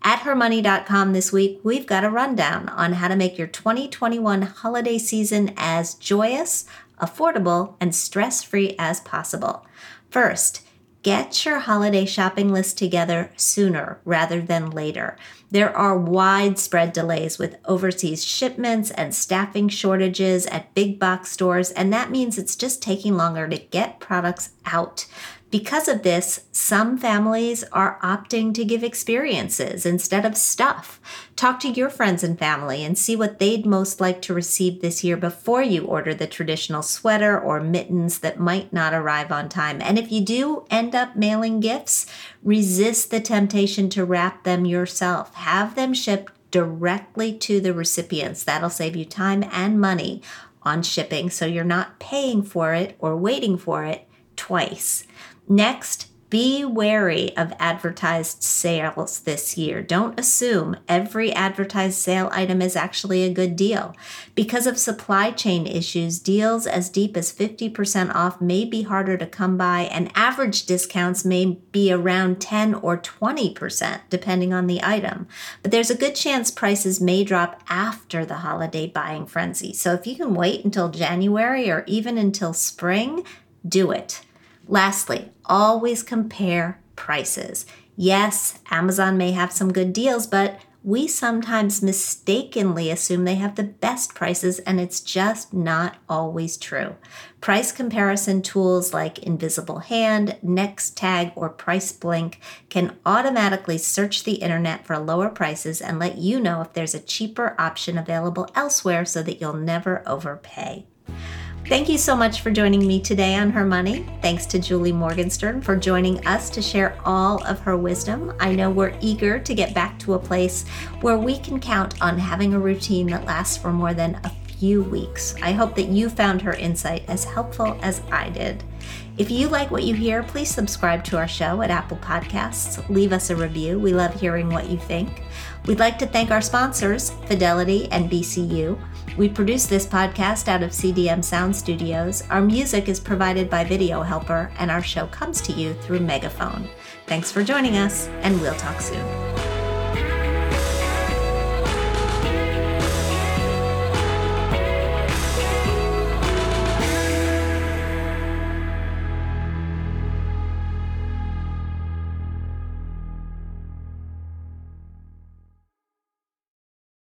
At hermoney.com this week, we've got a rundown on how to make your 2021 holiday season as joyous, affordable, and stress free as possible. First, get your holiday shopping list together sooner rather than later. There are widespread delays with overseas shipments and staffing shortages at big box stores, and that means it's just taking longer to get products out. Because of this, some families are opting to give experiences instead of stuff. Talk to your friends and family and see what they'd most like to receive this year before you order the traditional sweater or mittens that might not arrive on time. And if you do end up mailing gifts, resist the temptation to wrap them yourself. Have them shipped directly to the recipients. That'll save you time and money on shipping so you're not paying for it or waiting for it twice. Next, be wary of advertised sales this year. Don't assume every advertised sale item is actually a good deal. Because of supply chain issues, deals as deep as 50% off may be harder to come by, and average discounts may be around 10 or 20%, depending on the item. But there's a good chance prices may drop after the holiday buying frenzy. So if you can wait until January or even until spring, do it. Lastly, always compare prices. Yes, Amazon may have some good deals, but we sometimes mistakenly assume they have the best prices, and it's just not always true. Price comparison tools like Invisible Hand, Nextag, or PriceBlink can automatically search the internet for lower prices and let you know if there's a cheaper option available elsewhere so that you'll never overpay. Thank you so much for joining me today on Her Money. Thanks to Julie Morgenstern for joining us to share all of her wisdom. I know we're eager to get back to a place where we can count on having a routine that lasts for more than a few weeks. I hope that you found her insight as helpful as I did. If you like what you hear, please subscribe to our show at Apple Podcasts. Leave us a review. We love hearing what you think. We'd like to thank our sponsors, Fidelity and BCU. We produce this podcast out of CDM Sound Studios. Our music is provided by Video Helper, and our show comes to you through Megaphone. Thanks for joining us, and we'll talk soon.